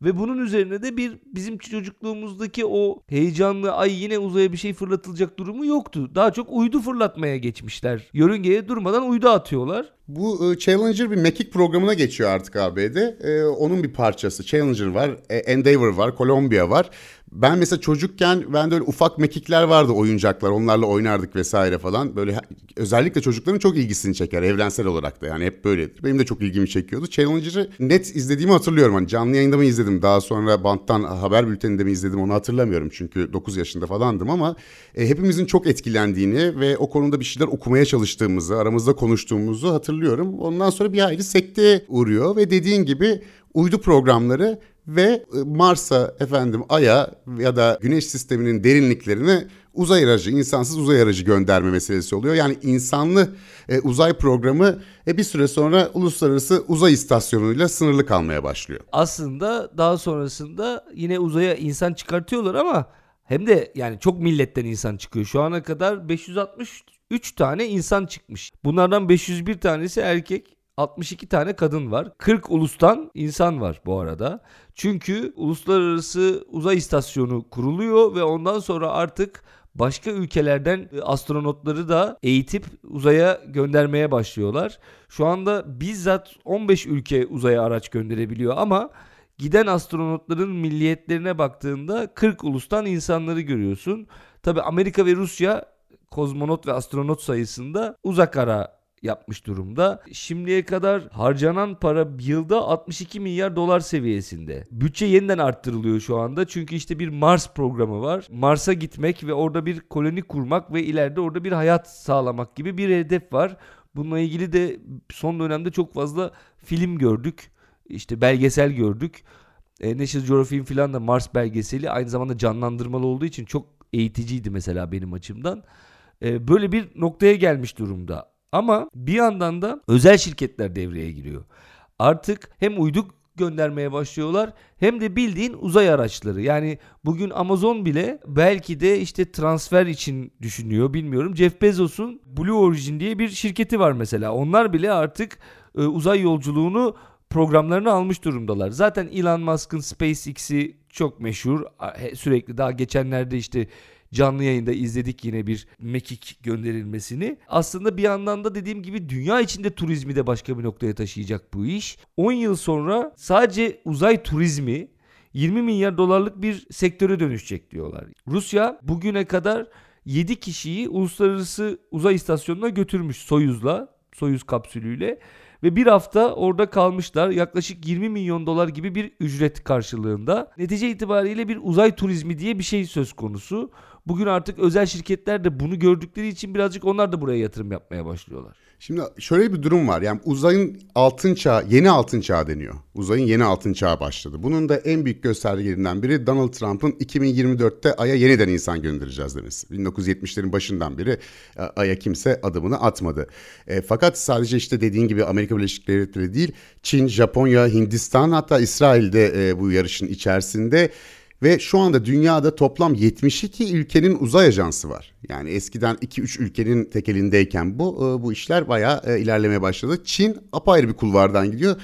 Ve bunun üzerine de bir bizim çocukluğumuzdaki o heyecanlı ay yine uzaya bir şey fırlatılacak durumu yoktu. Daha çok uydu fırlatmaya geçmişler. Yörüngeye durmadan uydu atıyorlar.
Bu e, Challenger bir mekik programına geçiyor artık ABD. E, onun bir parçası. Challenger var, e, Endeavour var, Columbia var. Ben mesela çocukken bende öyle ufak mekikler vardı oyuncaklar. Onlarla oynardık vesaire falan. Böyle özellikle çocukların çok ilgisini çeker evrensel olarak da. Yani hep böyledir. Benim de çok ilgimi çekiyordu. Challenger'ı net izlediğimi hatırlıyorum. Hani canlı yayında mı izledim? Daha sonra banttan haber bülteninde mi izledim onu hatırlamıyorum. Çünkü 9 yaşında falandım ama e, hepimizin çok etkilendiğini ve o konuda bir şeyler okumaya çalıştığımızı, aramızda konuştuğumuzu hatırlıyorum. Ondan sonra bir ayrı sekteye uğruyor ve dediğin gibi uydu programları ve e, Mars'a efendim Ay'a ya da Güneş sisteminin derinliklerine uzay aracı, insansız uzay aracı gönderme meselesi oluyor. Yani insanlı e, uzay programı e, bir süre sonra uluslararası uzay istasyonuyla sınırlı kalmaya başlıyor.
Aslında daha sonrasında yine uzaya insan çıkartıyorlar ama hem de yani çok milletten insan çıkıyor. Şu ana kadar 563 tane insan çıkmış. Bunlardan 501 tanesi erkek, 62 tane kadın var. 40 ulustan insan var bu arada. Çünkü uluslararası uzay istasyonu kuruluyor ve ondan sonra artık başka ülkelerden astronotları da eğitip uzaya göndermeye başlıyorlar. Şu anda bizzat 15 ülke uzaya araç gönderebiliyor ama giden astronotların milliyetlerine baktığında 40 ulustan insanları görüyorsun. Tabi Amerika ve Rusya kozmonot ve astronot sayısında uzak ara yapmış durumda. Şimdiye kadar harcanan para yılda 62 milyar dolar seviyesinde. Bütçe yeniden arttırılıyor şu anda. Çünkü işte bir Mars programı var. Mars'a gitmek ve orada bir koloni kurmak ve ileride orada bir hayat sağlamak gibi bir hedef var. Bununla ilgili de son dönemde çok fazla film gördük. İşte belgesel gördük. E, National Geographic'in filan da Mars belgeseli aynı zamanda canlandırmalı olduğu için çok eğiticiydi mesela benim açımdan. E, böyle bir noktaya gelmiş durumda. Ama bir yandan da özel şirketler devreye giriyor. Artık hem uyduk göndermeye başlıyorlar hem de bildiğin uzay araçları. Yani bugün Amazon bile belki de işte transfer için düşünüyor bilmiyorum. Jeff Bezos'un Blue Origin diye bir şirketi var mesela. Onlar bile artık e, uzay yolculuğunu programlarını almış durumdalar. Zaten Elon Musk'ın SpaceX'i çok meşhur. Sürekli daha geçenlerde işte canlı yayında izledik yine bir mekik gönderilmesini. Aslında bir yandan da dediğim gibi dünya içinde turizmi de başka bir noktaya taşıyacak bu iş. 10 yıl sonra sadece uzay turizmi 20 milyar dolarlık bir sektöre dönüşecek diyorlar. Rusya bugüne kadar 7 kişiyi uluslararası uzay istasyonuna götürmüş Soyuz'la, Soyuz kapsülüyle ve bir hafta orada kalmışlar. Yaklaşık 20 milyon dolar gibi bir ücret karşılığında. Netice itibariyle bir uzay turizmi diye bir şey söz konusu. Bugün artık özel şirketler de bunu gördükleri için birazcık onlar da buraya yatırım yapmaya başlıyorlar.
Şimdi şöyle bir durum var. Yani uzayın altın çağı, yeni altın çağı deniyor. Uzayın yeni altın çağı başladı. Bunun da en büyük göstergelerinden biri Donald Trump'ın 2024'te Ay'a yeniden insan göndereceğiz demesi. 1970'lerin başından beri e, Ay'a kimse adımını atmadı. E, fakat sadece işte dediğin gibi Amerika Birleşik Devletleri değil, Çin, Japonya, Hindistan hatta İsrail'de e, bu yarışın içerisinde ve şu anda dünyada toplam 72 ülkenin uzay ajansı var. Yani eskiden 2-3 ülkenin tekelindeyken bu e, bu işler bayağı e, ilerlemeye başladı. Çin apayrı bir kulvardan gidiyor.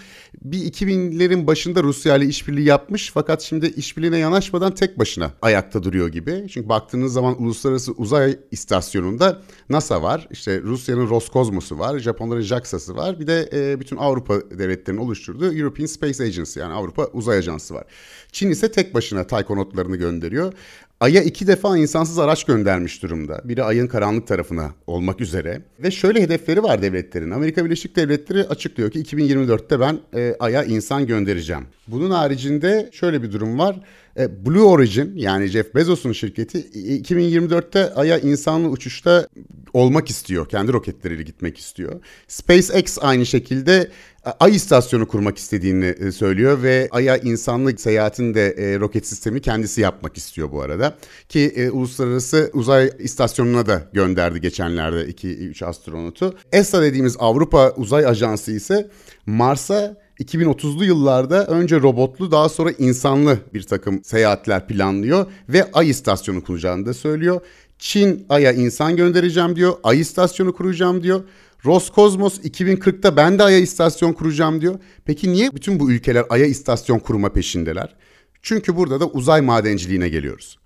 Bir 2000'lerin başında Rusya ile işbirliği yapmış fakat şimdi işbirliğine yanaşmadan tek başına ayakta duruyor gibi. Çünkü baktığınız zaman uluslararası uzay istasyonunda NASA var. İşte Rusya'nın Roskosmos'u var, Japonların JAXA'sı var. Bir de e, bütün Avrupa devletlerinin oluşturduğu European Space Agency yani Avrupa Uzay Ajansı var. Çin ise tek başına taykonotlarını gönderiyor. Ay'a iki defa insansız araç göndermiş durumda. Biri Ay'ın karanlık tarafına olmak üzere. Ve şöyle hedefleri var devletlerin. Amerika Birleşik Devletleri açıklıyor ki 2024'te ben e, Ay'a insan göndereceğim. Bunun haricinde şöyle bir durum var. E, Blue Origin yani Jeff Bezos'un şirketi 2024'te Ay'a insanlı uçuşta olmak istiyor. Kendi roketleriyle gitmek istiyor. SpaceX aynı şekilde Ay istasyonu kurmak istediğini e, söylüyor ve Ay'a insanlık seyahatin de e, roket sistemi kendisi yapmak istiyor bu arada. Ki e, uluslararası uzay istasyonuna da gönderdi geçenlerde 2-3 astronotu. ESA dediğimiz Avrupa Uzay Ajansı ise Mars'a 2030'lu yıllarda önce robotlu daha sonra insanlı bir takım seyahatler planlıyor ve Ay istasyonu kuracağını da söylüyor. Çin Ay'a insan göndereceğim diyor. Ay istasyonu kuracağım diyor. Roskosmos 2040'ta ben de Ay'a istasyon kuracağım diyor. Peki niye bütün bu ülkeler Ay'a istasyon kurma peşindeler? Çünkü burada da uzay madenciliğine geliyoruz.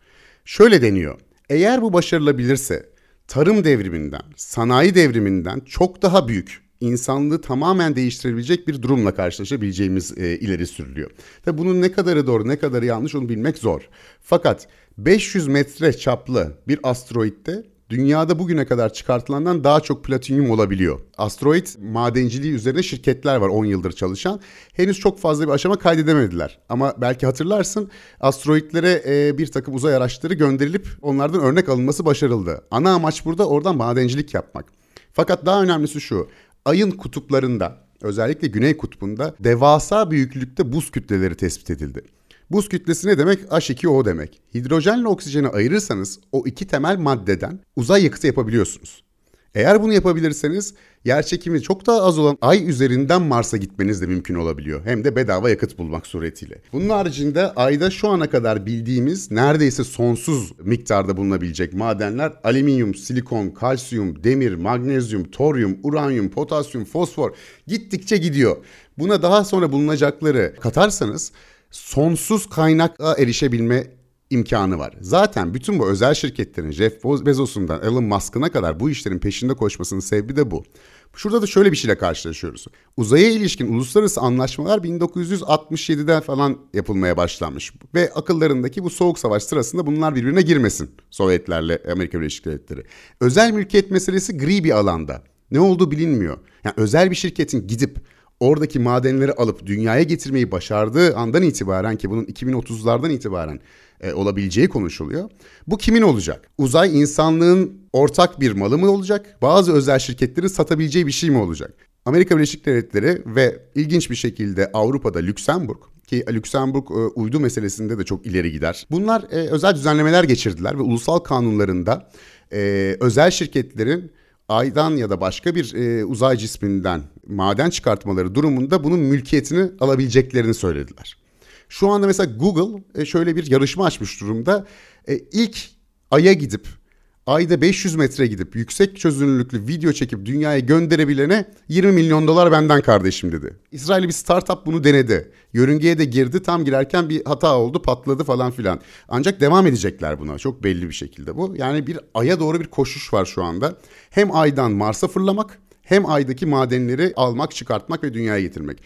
Şöyle deniyor. Eğer bu başarılabilirse tarım devriminden, sanayi devriminden çok daha büyük insanlığı tamamen değiştirebilecek bir durumla karşılaşabileceğimiz e, ileri sürülüyor. Tabi bunun ne kadarı doğru ne kadarı yanlış onu bilmek zor. Fakat 500 metre çaplı bir asteroitte dünyada bugüne kadar çıkartılandan daha çok platinyum olabiliyor. Asteroid madenciliği üzerine şirketler var 10 yıldır çalışan. Henüz çok fazla bir aşama kaydedemediler. Ama belki hatırlarsın asteroidlere e, bir takım uzay araçları gönderilip onlardan örnek alınması başarıldı. Ana amaç burada oradan madencilik yapmak. Fakat daha önemlisi şu. Ayın kutuplarında özellikle güney kutbunda devasa büyüklükte buz kütleleri tespit edildi. Buz kütlesi ne demek? H2O demek. Hidrojenle oksijeni ayırırsanız o iki temel maddeden uzay yakıtı yapabiliyorsunuz. Eğer bunu yapabilirseniz yer çekimi çok daha az olan ay üzerinden Mars'a gitmeniz de mümkün olabiliyor. Hem de bedava yakıt bulmak suretiyle. Bunun haricinde ayda şu ana kadar bildiğimiz neredeyse sonsuz miktarda bulunabilecek madenler alüminyum, silikon, kalsiyum, demir, magnezyum, toryum, uranyum, potasyum, fosfor gittikçe gidiyor. Buna daha sonra bulunacakları katarsanız sonsuz kaynakla erişebilme imkanı var. Zaten bütün bu özel şirketlerin Jeff Bezos'undan Elon Musk'ına kadar bu işlerin peşinde koşmasının sebebi de bu. Şurada da şöyle bir şeyle karşılaşıyoruz. Uzaya ilişkin uluslararası anlaşmalar 1967'den falan yapılmaya başlanmış. Ve akıllarındaki bu soğuk savaş sırasında bunlar birbirine girmesin Sovyetlerle Amerika Birleşik Devletleri. Özel mülkiyet meselesi gri bir alanda. Ne olduğu bilinmiyor. Yani özel bir şirketin gidip oradaki madenleri alıp dünyaya getirmeyi başardığı andan itibaren ki bunun 2030'lardan itibaren e, olabileceği konuşuluyor. Bu kimin olacak? Uzay insanlığın ortak bir malı mı olacak? Bazı özel şirketlerin satabileceği bir şey mi olacak? Amerika Birleşik Devletleri ve ilginç bir şekilde Avrupa'da Lüksemburg ki Lüksemburg e, uydu meselesinde de çok ileri gider. Bunlar e, özel düzenlemeler geçirdiler ve ulusal kanunlarında e, özel şirketlerin aydan ya da başka bir e, uzay cisminden maden çıkartmaları durumunda bunun mülkiyetini alabileceklerini söylediler. Şu anda mesela Google e, şöyle bir yarışma açmış durumda. E, ilk Ay'a gidip ayda 500 metre gidip yüksek çözünürlüklü video çekip dünyaya gönderebilene 20 milyon dolar benden kardeşim dedi. İsrail'li bir startup bunu denedi. Yörüngeye de girdi tam girerken bir hata oldu patladı falan filan. Ancak devam edecekler buna çok belli bir şekilde bu. Yani bir aya doğru bir koşuş var şu anda. Hem aydan Mars'a fırlamak hem aydaki madenleri almak çıkartmak ve dünyaya getirmek.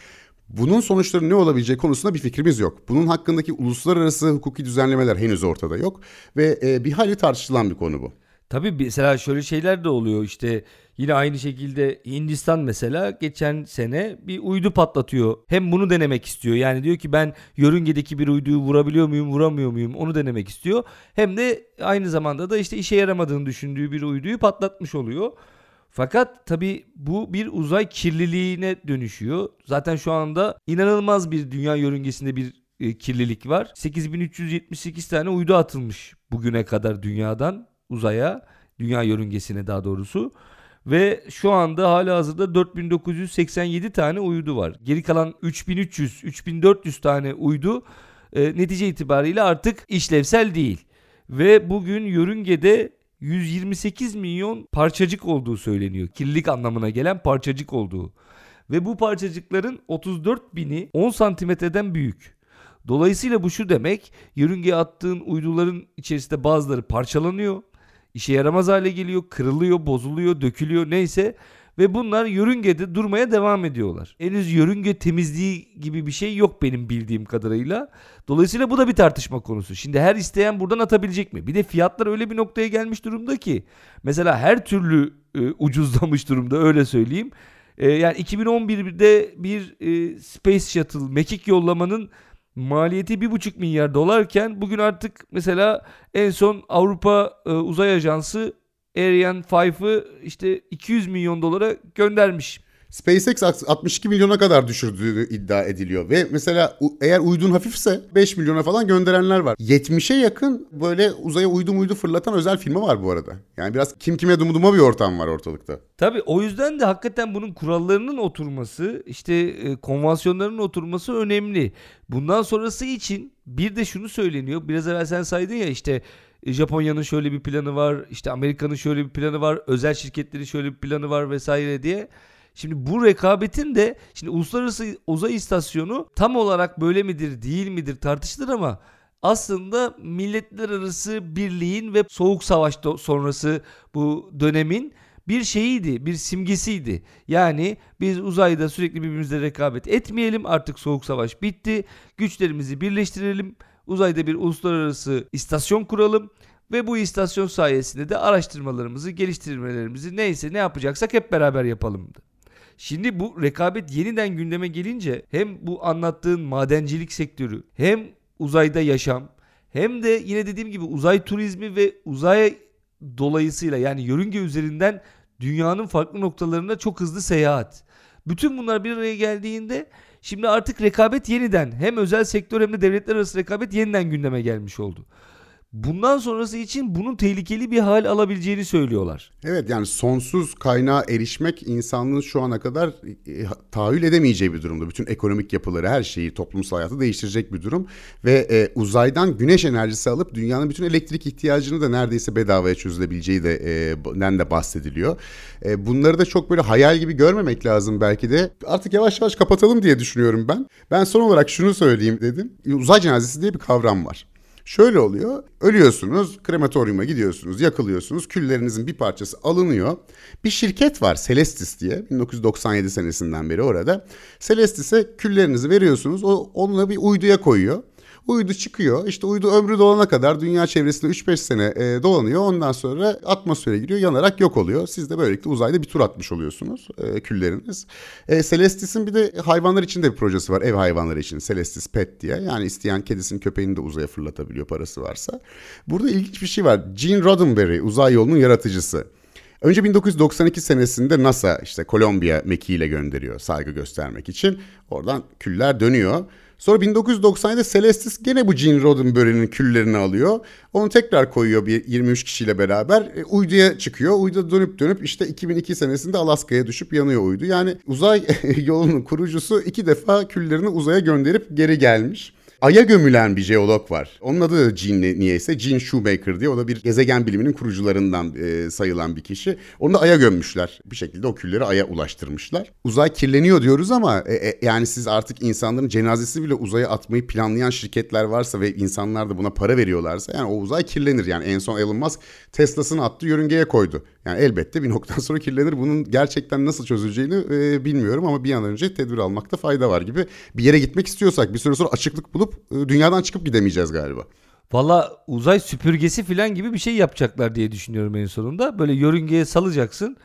Bunun sonuçları ne olabileceği konusunda bir fikrimiz yok. Bunun hakkındaki uluslararası hukuki düzenlemeler henüz ortada yok ve e, bir hali tartışılan bir konu bu.
Tabii mesela şöyle şeyler de oluyor işte yine aynı şekilde Hindistan mesela geçen sene bir uydu patlatıyor. Hem bunu denemek istiyor yani diyor ki ben yörüngedeki bir uyduyu vurabiliyor muyum vuramıyor muyum onu denemek istiyor. Hem de aynı zamanda da işte işe yaramadığını düşündüğü bir uyduyu patlatmış oluyor. Fakat tabi bu bir uzay kirliliğine dönüşüyor. Zaten şu anda inanılmaz bir dünya yörüngesinde bir e, kirlilik var. 8378 tane uydu atılmış bugüne kadar dünyadan uzaya, dünya yörüngesine daha doğrusu. Ve şu anda hala hazırda 4987 tane uydu var. Geri kalan 3300, 3400 tane uydu e, netice itibariyle artık işlevsel değil. Ve bugün yörüngede 128 milyon parçacık olduğu söyleniyor. Kirlilik anlamına gelen parçacık olduğu. Ve bu parçacıkların 34 bini 10 santimetreden büyük. Dolayısıyla bu şu demek yörüngeye attığın uyduların içerisinde bazıları parçalanıyor. işe yaramaz hale geliyor, kırılıyor, bozuluyor, dökülüyor neyse ve bunlar yörüngede durmaya devam ediyorlar. Henüz yörünge temizliği gibi bir şey yok benim bildiğim kadarıyla. Dolayısıyla bu da bir tartışma konusu. Şimdi her isteyen buradan atabilecek mi? Bir de fiyatlar öyle bir noktaya gelmiş durumda ki mesela her türlü e, ucuzlamış durumda öyle söyleyeyim. E, yani 2011'de bir e, Space Shuttle mekik yollamanın maliyeti 1,5 milyar dolarken bugün artık mesela en son Avrupa e, Uzay Ajansı Ariane 5'ı işte 200 milyon dolara göndermiş.
SpaceX 62 milyona kadar düşürdüğü iddia ediliyor ve mesela eğer uydun hafifse 5 milyona falan gönderenler var. 70'e yakın böyle uzaya uydu muydu fırlatan özel firma var bu arada. Yani biraz kim kime dumuduma bir ortam var ortalıkta.
Tabii o yüzden de hakikaten bunun kurallarının oturması, işte e, konvansiyonların oturması önemli. Bundan sonrası için bir de şunu söyleniyor. Biraz evvel sen saydın ya işte Japonya'nın şöyle bir planı var, işte Amerika'nın şöyle bir planı var, özel şirketlerin şöyle bir planı var vesaire diye. Şimdi bu rekabetin de şimdi uluslararası uzay istasyonu tam olarak böyle midir değil midir tartışılır ama aslında milletler arası birliğin ve soğuk savaş sonrası bu dönemin bir şeyiydi, bir simgesiydi. Yani biz uzayda sürekli birbirimizle rekabet etmeyelim. Artık soğuk savaş bitti. Güçlerimizi birleştirelim. Uzayda bir uluslararası istasyon kuralım ve bu istasyon sayesinde de araştırmalarımızı, geliştirmelerimizi neyse ne yapacaksak hep beraber yapalımdı. Şimdi bu rekabet yeniden gündeme gelince hem bu anlattığın madencilik sektörü hem uzayda yaşam hem de yine dediğim gibi uzay turizmi ve uzay dolayısıyla yani yörünge üzerinden dünyanın farklı noktalarına çok hızlı seyahat. Bütün bunlar bir araya geldiğinde şimdi artık rekabet yeniden hem özel sektör hem de devletler arası rekabet yeniden gündeme gelmiş oldu bundan sonrası için bunun tehlikeli bir hal alabileceğini söylüyorlar.
Evet yani sonsuz kaynağa erişmek insanlığın şu ana kadar e, tahayyül edemeyeceği bir durumda. Bütün ekonomik yapıları, her şeyi, toplumsal hayatı değiştirecek bir durum. Ve e, uzaydan güneş enerjisi alıp dünyanın bütün elektrik ihtiyacını da neredeyse bedavaya çözülebileceği de e, de bahsediliyor. E, bunları da çok böyle hayal gibi görmemek lazım belki de. Artık yavaş yavaş kapatalım diye düşünüyorum ben. Ben son olarak şunu söyleyeyim dedim. Uzay cenazesi diye bir kavram var. Şöyle oluyor. Ölüyorsunuz, krematoryuma gidiyorsunuz, yakılıyorsunuz. Küllerinizin bir parçası alınıyor. Bir şirket var Celestis diye. 1997 senesinden beri orada. Celestis'e küllerinizi veriyorsunuz. O onunla bir uyduya koyuyor. Uydu çıkıyor. İşte uydu ömrü dolana kadar dünya çevresinde 3-5 sene e, dolanıyor. Ondan sonra atmosfere giriyor. Yanarak yok oluyor. Siz de böylelikle uzayda bir tur atmış oluyorsunuz e, külleriniz. E, Celestis'in bir de hayvanlar için de bir projesi var. Ev hayvanları için. Celestis Pet diye. Yani isteyen kedisinin köpeğini de uzaya fırlatabiliyor parası varsa. Burada ilginç bir şey var. Gene Roddenberry uzay yolunun yaratıcısı. Önce 1992 senesinde NASA işte Kolombiya mekiğiyle gönderiyor saygı göstermek için. Oradan küller dönüyor. Sonra 1997'de Celestis gene bu Gene Roddenberry'nin küllerini alıyor. Onu tekrar koyuyor bir 23 kişiyle beraber. E, uyduya çıkıyor. Uydu dönüp dönüp işte 2002 senesinde Alaska'ya düşüp yanıyor uydu. Yani uzay [laughs] yolunun kurucusu iki defa küllerini uzaya gönderip geri gelmiş. Ay'a gömülen bir jeolog var. Onun adı Gene niyeyse. Gene Shoemaker diye. O da bir gezegen biliminin kurucularından e, sayılan bir kişi. Onu da Ay'a gömmüşler. Bir şekilde o külleri Ay'a ulaştırmışlar. Uzay kirleniyor diyoruz ama e, e, yani siz artık insanların cenazesi bile uzaya atmayı planlayan şirketler varsa ve insanlar da buna para veriyorlarsa yani o uzay kirlenir. Yani en son Elon Musk Tesla'sını attı yörüngeye koydu. Yani elbette bir noktadan sonra kirlenir. Bunun gerçekten nasıl çözüleceğini e, bilmiyorum ama bir an önce tedbir almakta fayda var gibi. Bir yere gitmek istiyorsak bir süre sonra açıklık bulup e, dünyadan çıkıp gidemeyeceğiz galiba.
Valla uzay süpürgesi falan gibi bir şey yapacaklar diye düşünüyorum en sonunda. Böyle yörüngeye salacaksın.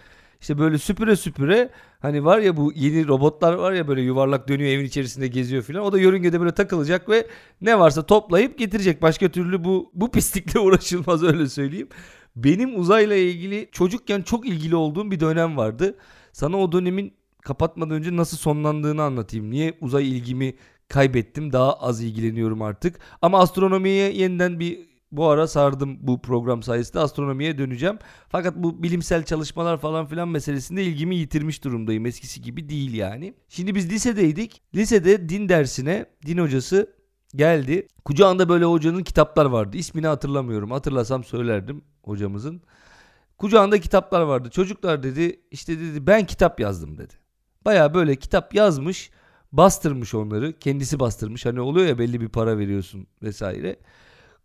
İşte böyle süpüre süpüre hani var ya bu yeni robotlar var ya böyle yuvarlak dönüyor evin içerisinde geziyor filan. O da yörüngede böyle takılacak ve ne varsa toplayıp getirecek. Başka türlü bu bu pislikle [laughs] uğraşılmaz öyle söyleyeyim. Benim uzayla ilgili çocukken çok ilgili olduğum bir dönem vardı. Sana o dönemin kapatmadan önce nasıl sonlandığını anlatayım. Niye uzay ilgimi kaybettim. Daha az ilgileniyorum artık. Ama astronomiye yeniden bir bu ara sardım bu program sayesinde astronomiye döneceğim. Fakat bu bilimsel çalışmalar falan filan meselesinde ilgimi yitirmiş durumdayım. Eskisi gibi değil yani. Şimdi biz lisedeydik. Lisede din dersine din hocası geldi. Kucağında böyle hocanın kitaplar vardı. İsmini hatırlamıyorum. Hatırlasam söylerdim hocamızın. Kucağında kitaplar vardı. Çocuklar dedi işte dedi ben kitap yazdım dedi. Baya böyle kitap yazmış bastırmış onları. Kendisi bastırmış. Hani oluyor ya belli bir para veriyorsun vesaire.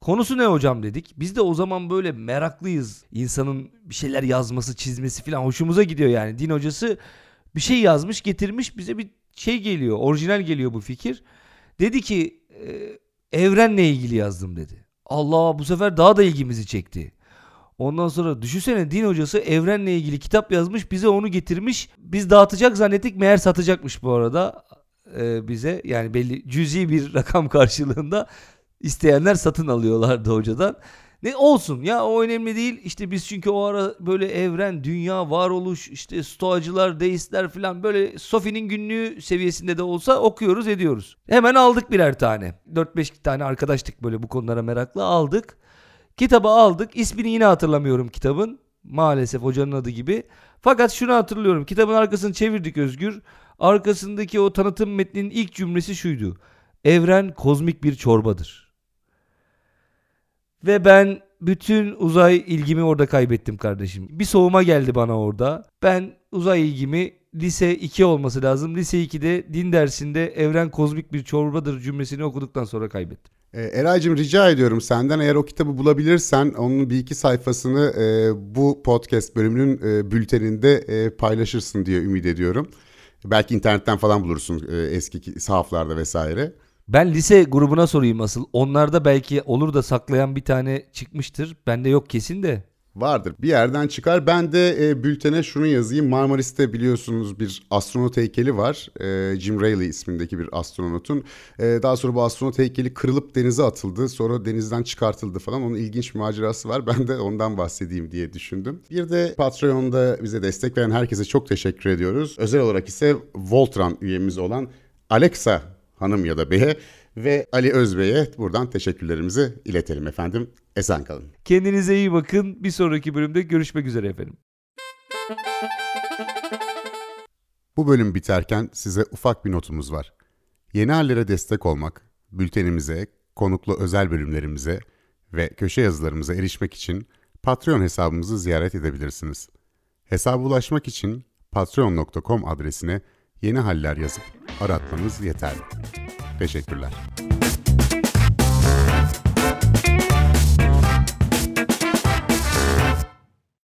Konusu ne hocam dedik. Biz de o zaman böyle meraklıyız. İnsanın bir şeyler yazması, çizmesi falan hoşumuza gidiyor yani. Din hocası bir şey yazmış, getirmiş bize bir şey geliyor. Orijinal geliyor bu fikir. Dedi ki e, evrenle ilgili yazdım dedi. Allah bu sefer daha da ilgimizi çekti. Ondan sonra düşünsene din hocası evrenle ilgili kitap yazmış bize onu getirmiş. Biz dağıtacak zannettik meğer satacakmış bu arada e, bize yani belli cüzi bir [laughs] rakam karşılığında isteyenler satın alıyorlardı hocadan. Ne olsun ya o önemli değil. İşte biz çünkü o ara böyle evren, dünya, varoluş, işte stoacılar, deistler falan böyle Sofi'nin günlüğü seviyesinde de olsa okuyoruz ediyoruz. Hemen aldık birer tane. 4-5 tane arkadaştık böyle bu konulara meraklı aldık. Kitabı aldık. İsmini yine hatırlamıyorum kitabın. Maalesef hocanın adı gibi. Fakat şunu hatırlıyorum. Kitabın arkasını çevirdik Özgür. Arkasındaki o tanıtım metninin ilk cümlesi şuydu. Evren kozmik bir çorbadır. Ve ben bütün uzay ilgimi orada kaybettim kardeşim. Bir soğuma geldi bana orada. Ben uzay ilgimi lise 2 olması lazım. Lise 2'de din dersinde evren kozmik bir çorbadır cümlesini okuduktan sonra kaybettim.
E, Eray'cığım rica ediyorum senden eğer o kitabı bulabilirsen onun bir iki sayfasını e, bu podcast bölümünün e, bülteninde e, paylaşırsın diye ümit ediyorum. Belki internetten falan bulursun e, eski sahaflarda vesaire.
Ben lise grubuna sorayım asıl. Onlarda belki olur da saklayan bir tane çıkmıştır. Bende yok kesin de.
Vardır. Bir yerden çıkar. Ben de e, bültene şunu yazayım. Marmaris'te biliyorsunuz bir astronot heykeli var. E, Jim Rayleigh ismindeki bir astronotun. E, daha sonra bu astronot heykeli kırılıp denize atıldı. Sonra denizden çıkartıldı falan. Onun ilginç bir macerası var. Ben de ondan bahsedeyim diye düşündüm. Bir de Patreon'da bize destek veren herkese çok teşekkür ediyoruz. Özel olarak ise Voltran üyemiz olan Alexa hanım ya da beye ve Ali Özbey'e buradan teşekkürlerimizi iletelim efendim. Esen kalın.
Kendinize iyi bakın. Bir sonraki bölümde görüşmek üzere efendim.
Bu bölüm biterken size ufak bir notumuz var. Yeni hallere destek olmak, bültenimize, konuklu özel bölümlerimize ve köşe yazılarımıza erişmek için Patreon hesabımızı ziyaret edebilirsiniz. Hesaba ulaşmak için patreon.com adresine yeni haller yazıp aratmanız yeterli. Teşekkürler.